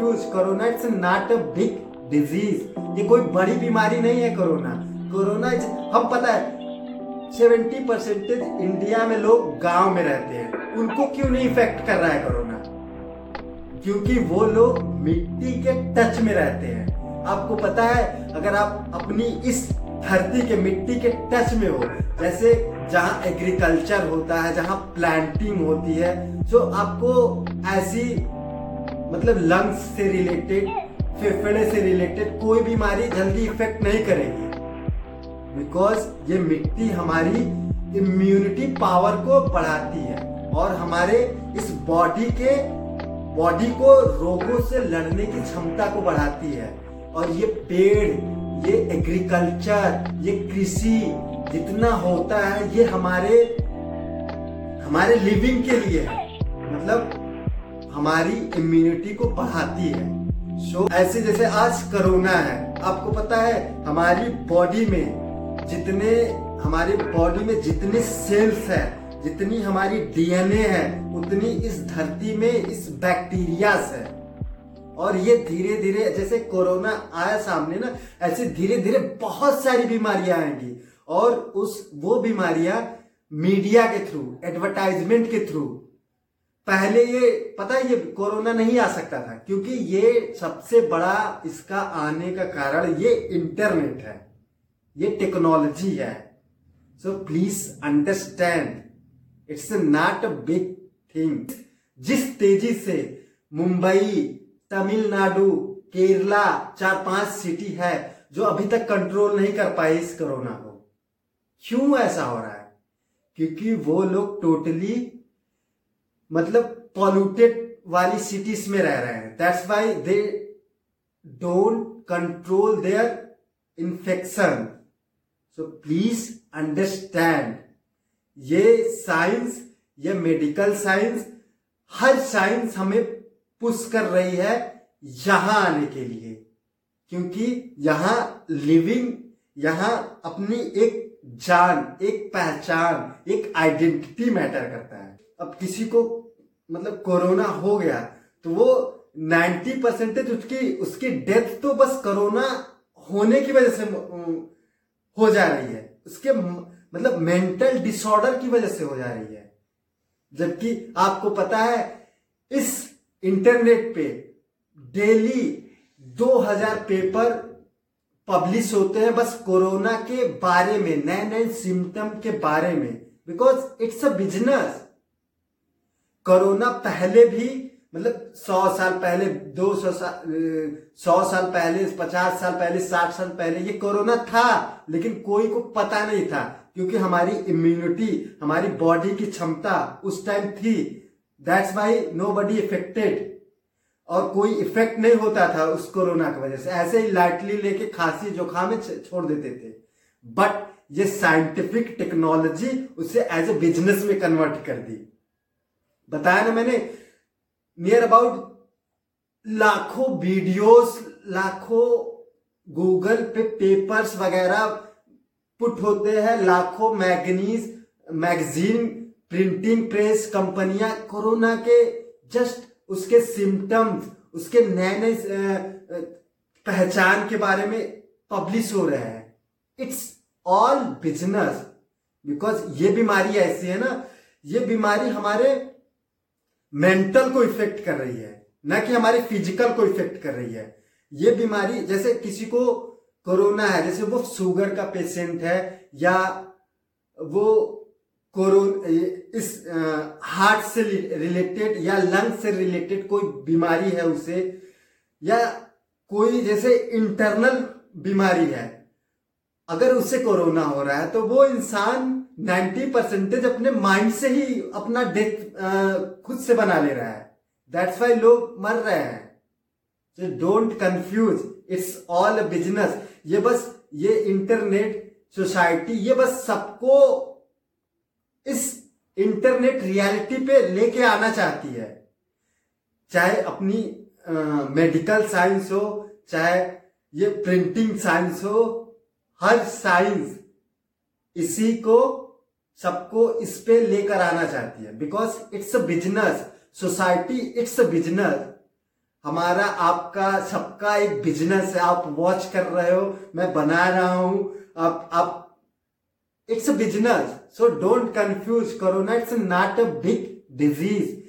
Confuse corona it's not a big disease ये कोई बड़ी बीमारी नहीं है कोरोना कोरोना हम पता है सेवेंटी परसेंटेज इंडिया में लोग गाँव में रहते हैं. उनको क्यों नहीं इफ़ेक्ट कर रहा है कोरोना क्योंकि वो लोग मिट्टी के टच में रहते हैं. आपको पता है, अगर आप अपनी इस धरती के मिट्टी के टच में हो, जैसे जहाँ एग्रीकल्चर होता है, जहाँ प्लांटिंग होती है, जो आपको ऐसी मतलब लंग्स से रिलेटेड फेफड़े से रिलेटेड कोई बीमारी जल्दी इफ़ेक्ट नहीं करेगी। बिकॉज़ ये मिट्टी हमारी इम्यूनिटी पावर को बढ़ाती है और हमारे इस बॉडी के बॉडी को रोगों से लड़ने की क्षमता को बढ़ाती है। और ये पेड़, ये एग्रीकल्चर ये कृषि जितना होता है, ये हमारे हमारे लिविंग के लिए है। मतलब हमारी इम्यूनिटी को बढ़ाती है। सो so, ऐसे जैसे आज कोरोना है आपको पता है हमारी बॉडी में जितने हमारी बॉडी में जितने सेल्स है जितनी हमारी डीएनए है उतनी इस धरती में इस बैक्टीरिया है। और ये धीरे धीरे जैसे कोरोना आया सामने ना ऐसे धीरे धीरे बहुत सारी बीमारियाँ आएँगी। और उस वो बीमारियाँ मीडिया के थ्रू एडवर्टाइजमेंट के थ्रू पहले ये, पता है ये कोरोना नहीं आ सकता था, क्योंकि ये सबसे बड़ा इसका आने का कारण ये इंटरनेट है, ये टेक्नोलॉजी है। So please understand it's not a big thing जिस तेज़ी से मुंबई, तमिलनाडु, केरला, चार पाँच सिटी है, जो अभी तक कंट्रोल नहीं कर पाए इस कोरोना को। क्यों ऐसा हो रहा है? क्योंकि वो लोग टोटली मतलब पॉल्यूटेड वाली सिटीज़ में रह रहे हैं। That's why they don't control their infection so please understand ये साइंस ये मेडिकल साइंस हर साइंस हमें पुश कर रही है यहाँ आने के लिए। क्योंकि यहाँ लिविंग यहाँ अपनी एक जान, एक पहचान, एक आइडेंटिटी मैटर करता है। अब किसी को मतलब कोरोना हो गया तो वो 90 परसेंटेज उसकी उसकी डेथ तो बस कोरोना होने की वजह से हो जा रही है। उसके मतलब मेंटल डिसऑर्डर की वजह से हो जा रही है। जबकि आपको पता है, इस इंटरनेट पे डेली 2000 पेपर पब्लिश होते हैं बस कोरोना के बारे में नए नए सिम्टम के बारे में because it's a business corona पहले भी मतलब सौ साल पहले, दो सौ साल सौ साल पहले, पचास साल पहले, साठ साल पहले ये कोरोना था, लेकिन कोई को पता नहीं था, क्योंकि हमारी इम्यूनिटी हमारी बॉडी की क्षमता उस टाइम थी। That's why nobody affected और कोई इफ़ेक्ट नहीं होता था उस कोरोना की वजह से। ऐसे ही लाइटली लेके खांसी, जोखाम में छोड़ देते थे। बट ये साइंटिफिक टेक्नोलॉजी उसे एज ए बिज़नेस में कन्वर्ट कर दी। बताया ना मैंने नियर अबाउट लाखों वीडियोस लाखों गूगल पे पेपर्स वगैरह पुट होते हैं, लाखों मैगनीज मैगजीन प्रिंटिंग प्रेस कंपनियाँ कोरोना के जस्ट उसके सिम्टम्स उसके नए नए पहचान के बारे में पब्लिश हो रहे हैं। इट्स ऑल बिज़नेस बिकॉज़ ये बीमारी ऐसी है ना, ये बीमारी हमारे मेंटल को इफ़ेक्ट कर रही है, न कि हमारे फ़िज़िकल को इफ़ेक्ट कर रही है। ये बीमारी, जैसे किसी को कोरोना है, जैसे वो शुगर का पेशेंट है, या वो कोरोना इस हार्ट से रिलेटेड या लंग से रिलेटेड कोई बीमारी है उसे, या कोई जैसे इंटरनल बीमारी है, अगर उसे कोरोना हो रहा है तो वो इंसान 90 परसेंटेज अपने माइंड से ही अपना डेथ खुद से बना ले रहा है। दैट्स वाई लोग मर रहे हैं। Don't confuse it's all a business ये बस, ये इंटरनेट सोसाइटी ये बस सबको इस इंटरनेट रियलिटी पे लेके आना चाहती है। चाहे अपनी मेडिकल साइंस हो, चाहे ये प्रिंटिंग साइंस हो, हर साइंस इसी को सबको इस पे लेकर आना चाहती है। Because it's a business society it's a business हमारा, आपका, सबका एक बिज़नेस है। आप वॉच कर रहे हो। मैं बना रहा हूँ। आप आप it's a business so don't confuse corona it's not a big disease